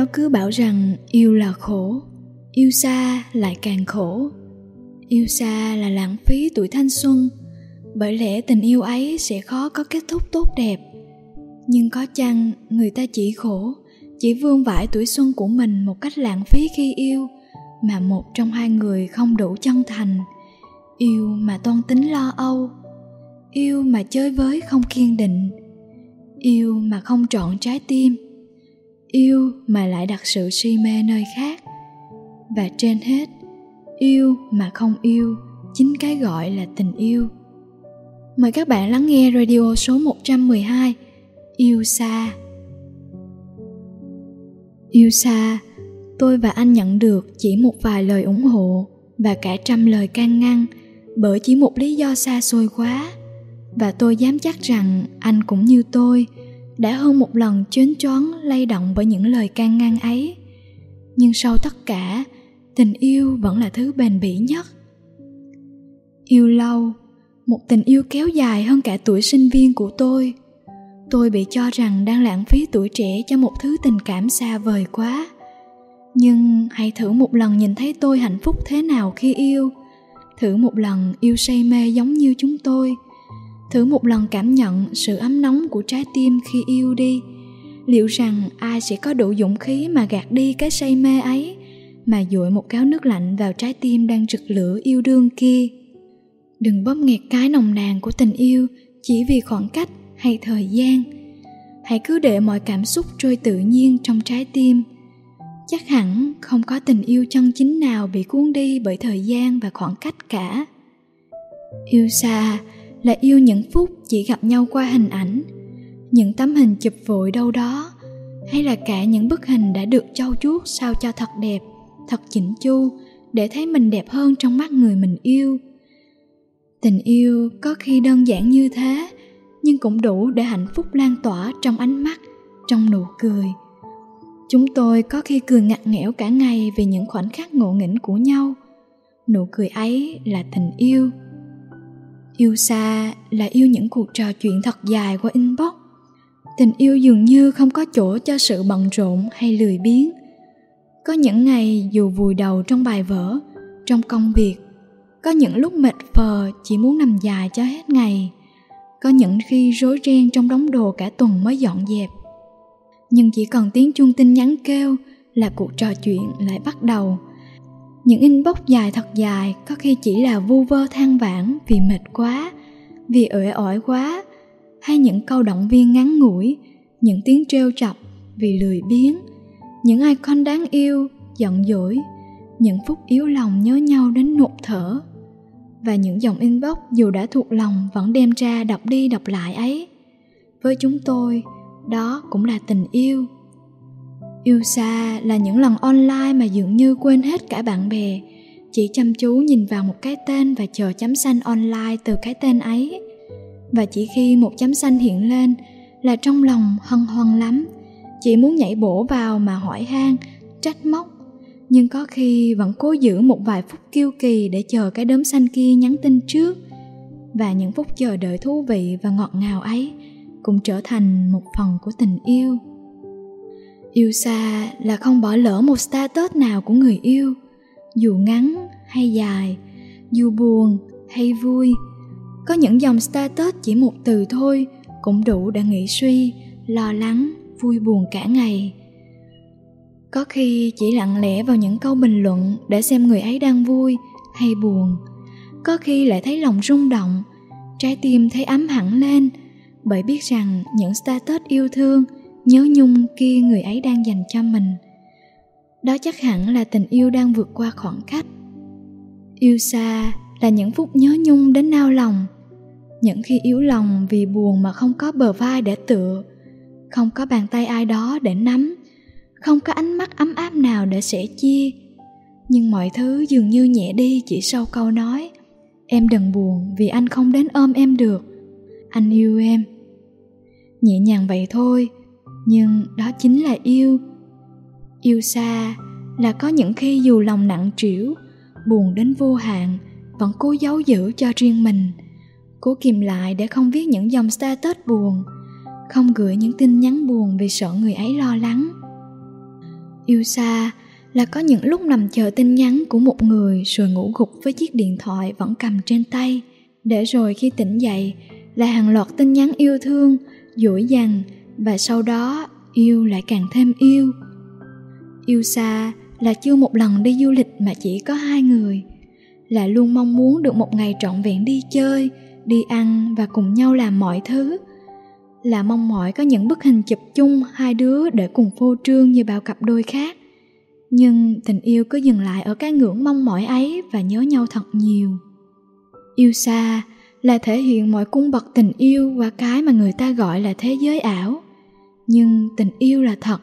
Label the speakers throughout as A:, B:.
A: nó cứ bảo rằng yêu là khổ, yêu xa lại càng khổ. Yêu xa là lãng phí tuổi thanh xuân, bởi lẽ tình yêu ấy sẽ khó có kết thúc tốt đẹp. Nhưng có chăng người ta chỉ khổ, chỉ vương vãi tuổi xuân của mình một cách lãng phí khi yêu, mà một trong hai người không đủ chân thành? Yêu mà toan tính lo âu, yêu mà chơi với không kiên định, yêu mà không trọn trái tim yêu mà lại đặt sự si mê nơi khác. Và trên hết, yêu mà không yêu chính cái gọi là tình yêu. Mời các bạn lắng nghe radio số 112 yêu xa. Yêu xa, tôi và anh nhận được chỉ một vài lời ủng hộ và cả trăm lời can ngăn bởi chỉ một lý do xa xôi quá. Và tôi dám chắc rằng anh cũng như tôi đã hơn một lần chến choáng lay động bởi những lời can ngăn ấy. Nhưng sau tất cả, tình yêu vẫn là thứ bền bỉ nhất. Yêu lâu, một tình yêu kéo dài hơn cả tuổi sinh viên của tôi. Tôi bị cho rằng đang lãng phí tuổi trẻ cho một thứ tình cảm xa vời quá. Nhưng hãy thử một lần nhìn thấy tôi hạnh phúc thế nào khi yêu. Thử một lần yêu say mê giống như chúng tôi thử một lần cảm nhận sự ấm nóng của trái tim khi yêu đi. Liệu rằng ai sẽ có đủ dũng khí mà gạt đi cái say mê ấy, mà dội một gáo nước lạnh vào trái tim đang rực lửa yêu đương kia? Đừng bóp nghẹt cái nồng nàn của tình yêu chỉ vì khoảng cách hay thời gian. Hãy cứ để mọi cảm xúc trôi tự nhiên trong trái tim. Chắc hẳn không có tình yêu chân chính nào bị cuốn đi bởi thời gian và khoảng cách cả. Yêu xa là yêu những phút chỉ gặp nhau qua hình ảnh, những tấm hình chụp vội đâu đó, hay là cả những bức hình đã được trau chuốt sao cho thật đẹp, thật chỉnh chu để thấy mình đẹp hơn trong mắt người mình yêu. Tình yêu có khi đơn giản như thế, nhưng cũng đủ để hạnh phúc lan tỏa trong ánh mắt, trong nụ cười. Chúng tôi có khi cười ngặt nghẽo cả ngày vì những khoảnh khắc ngộ nghĩnh của nhau. Nụ cười ấy là tình yêu yêu xa là yêu những cuộc trò chuyện thật dài qua inbox. Tình yêu dường như không có chỗ cho sự bận rộn hay lười biếng. Có những ngày dù vùi đầu trong bài vở, trong công việc, có những lúc mệt phờ chỉ muốn nằm dài cho hết ngày, có những khi rối ren trong đống đồ cả tuần mới dọn dẹp. Nhưng chỉ cần tiếng chuông tin nhắn kêu là cuộc trò chuyện lại bắt đầu những inbox dài thật dài, có khi chỉ là vu vơ than vãn vì mệt quá, vì uể oải quá, hay những câu động viên ngắn ngủi, những tiếng trêu chọc vì lười biếng, những ai con đáng yêu, giận dỗi, những phút yếu lòng nhớ nhau đến nụt thở. Và những dòng inbox dù đã thuộc lòng vẫn đem ra đọc đi đọc lại ấy. Với chúng tôi, đó cũng là tình yêu yêu xa là những lần online mà dường như quên hết cả bạn bè. Chỉ chăm chú nhìn vào một cái tên và chờ chấm xanh online từ cái tên ấy. Và chỉ khi một chấm xanh hiện lên là trong lòng hân hoan lắm. Chỉ muốn nhảy bổ vào mà hỏi han, trách móc. Nhưng có khi vẫn cố giữ một vài phút kiêu kỳ để chờ cái đốm xanh kia nhắn tin trước. Và những phút chờ đợi thú vị và ngọt ngào ấy cũng trở thành một phần của tình yêu yêu xa là không bỏ lỡ một status nào của người yêu. Dù ngắn hay dài, dù buồn hay vui, có những dòng status chỉ một từ thôi cũng đủ để nghĩ suy, lo lắng, vui buồn cả ngày. Có khi chỉ lặng lẽ vào những câu bình luận để xem người ấy đang vui hay buồn. Có khi lại thấy lòng rung động, trái tim thấy ấm hẳn lên bởi biết rằng những status yêu thương nhớ nhung kia người ấy đang dành cho mình. Đó chắc hẳn là tình yêu đang vượt qua khoảng cách. Yêu xa là những phút nhớ nhung đến nao lòng. Những khi yếu lòng vì buồn mà không có bờ vai để tựa, không có bàn tay ai đó để nắm, không có ánh mắt ấm áp nào để sẻ chia. Nhưng mọi thứ dường như nhẹ đi chỉ sau câu nói, em đừng buồn vì anh không đến ôm em được. Anh yêu em. Nhẹ nhàng vậy thôi nhưng đó chính là yêu. Yêu xa là có những khi dù lòng nặng trĩu, buồn đến vô hạn, vẫn cố giấu giữ cho riêng mình. Cố kìm lại để không viết những dòng status buồn, không gửi những tin nhắn buồn vì sợ người ấy lo lắng. Yêu xa là có những lúc nằm chờ tin nhắn của một người rồi ngủ gục với chiếc điện thoại vẫn cầm trên tay. Để rồi khi tỉnh dậy là hàng loạt tin nhắn yêu thương, dỗi dằn và sau đó, yêu lại càng thêm yêu. Yêu xa là chưa một lần đi du lịch mà chỉ có hai người, là luôn mong muốn được một ngày trọn vẹn đi chơi, đi ăn và cùng nhau làm mọi thứ, là mong mỏi có những bức hình chụp chung hai đứa để cùng phô trương như bao cặp đôi khác. Nhưng tình yêu cứ dừng lại ở cái ngưỡng mong mỏi ấy và nhớ nhau thật nhiều. Yêu xa là thể hiện mọi cung bậc tình yêu qua cái mà người ta gọi là thế giới ảo nhưng tình yêu là thật.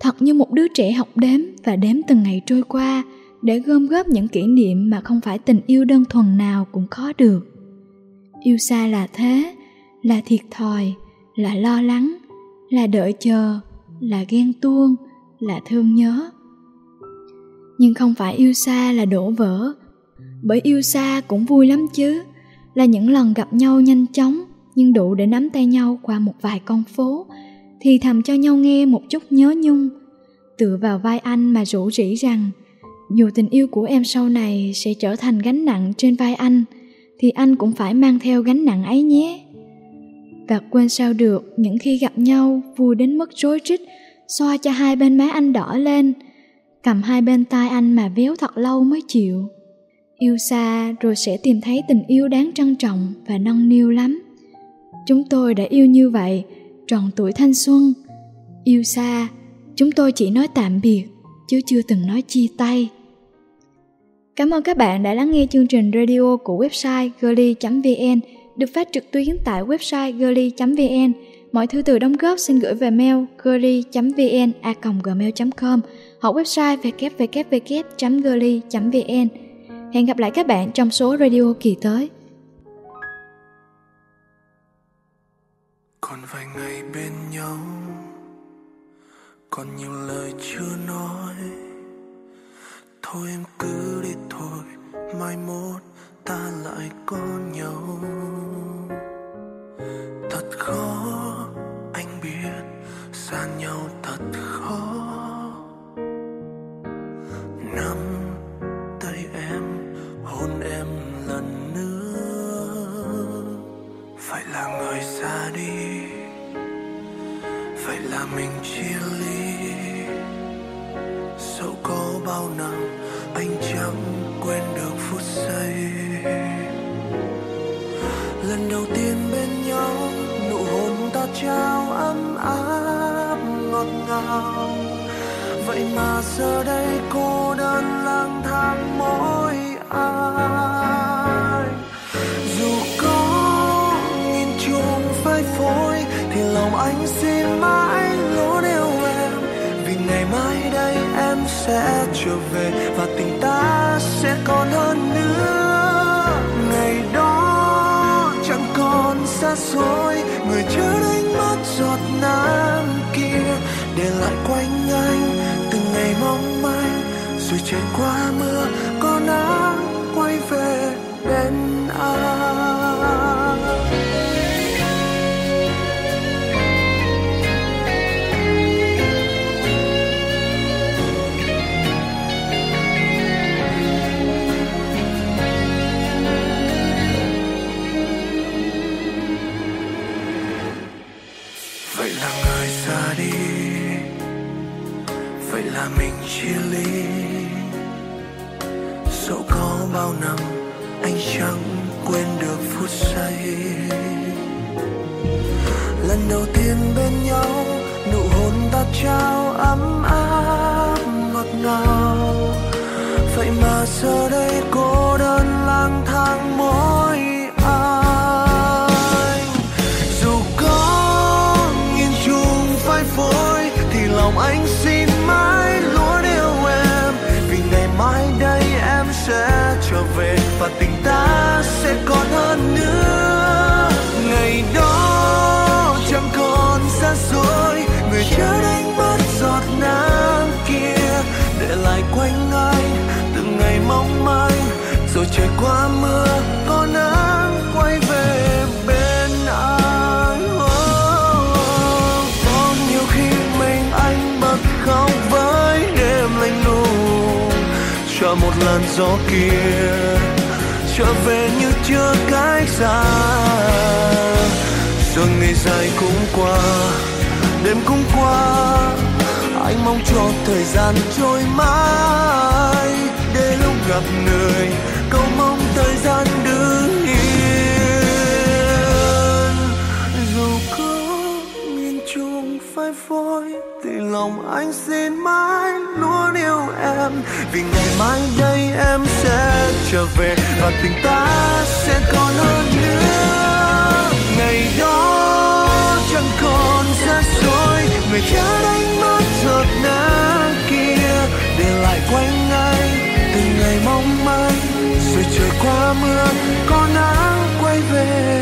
A: Thật như một đứa trẻ học đếm và đếm từng ngày trôi qua để gom góp những kỷ niệm mà không phải tình yêu đơn thuần nào cũng có được. Yêu xa là thế, là thiệt thòi, là lo lắng, là đợi chờ, là ghen tuông, là thương nhớ. Nhưng không phải yêu xa là đổ vỡ, bởi yêu xa cũng vui lắm chứ, là những lần gặp nhau nhanh chóng nhưng đủ để nắm tay nhau qua một vài con phố thì thầm cho nhau nghe một chút nhớ nhung. Tựa vào vai anh mà rủ rỉ rằng, dù tình yêu của em sau này sẽ trở thành gánh nặng trên vai anh, thì anh cũng phải mang theo gánh nặng ấy nhé. Và quên sao được, những khi gặp nhau, vui đến mức rối rít, xoa cho hai bên má anh đỏ lên, cầm hai bên tai anh mà véo thật lâu mới chịu. Yêu xa rồi sẽ tìm thấy tình yêu đáng trân trọng và nâng niu lắm. Chúng tôi đã yêu như vậy tròn tuổi thanh xuân. Yêu xa, chúng tôi chỉ nói tạm biệt, chứ chưa từng nói chia tay. Cảm ơn các bạn đã lắng nghe chương trình radio của website girly vn, được phát trực tuyến tại website girly vn. Mọi thư từ đóng góp xin gửi về mail girly vn a gmail com hoặc website www girly vn. Hẹn gặp lại các bạn trong số radio kỳ tới.
B: Còn vài ngày bên nhau, còn nhiều lời chưa nói. Thôi em cứ đi thôi, mai mốt ta lại có nhau. Thật khó, anh biết, xa nhau thật khó. Nắm tay em, hôn em lần nữa. Phải là người xa đi vậy là mình chia ly. Dẫu có bao năm anh chẳng quên được phút giây. Lần đầu tiên bên nhau, nụ hôn ta trao ấm áp, ngọt ngào. Vậy mà giờ đây cô đơn lang thang mỗi ai. Và tình ta sẽ còn hơn nữa. Ngày đó chẳng còn xa xôi, người chưa đánh mất giọt nắng kia. Để lại quanh anh từng ngày mong manh, rồi trời qua mưa, có nắng quay về bên anh. Chẳng quên được phút giây. Lần đầu tiên bên nhau, nụ hôn ta trao ấm áp ngọt ngào. Vậy mà giờ đây cô đơn lang thang mỗi anh dù có nghìn trùng phai phôi, thì lòng anh xin mãi luôn yêu em. Vì ngày mai đây em sẽ trở về. mong manh. Rồi trời qua mưa có nắng quay về bên anh. Oh, oh. có nhiều khi mình anh bật khóc với đêm lạnh lùng. Cho một làn gió kia trở về như chưa cách xa. Rồi ngày dài cũng qua đêm cũng qua. Anh mong cho thời gian trôi mãi gặp người, cầu mong thời gian đứng yên dù có nghìn chuông phai phôi, thì lòng anh xin mãi luôn yêu em. Vì ngày mai đây em sẽ trở về, và tình ta sẽ còn hơn nữa. Ngày đó chẳng còn xa xôi, người cha đánh mất giọt nắng kia, để lại quanh trời qua mưa có nắng quay về.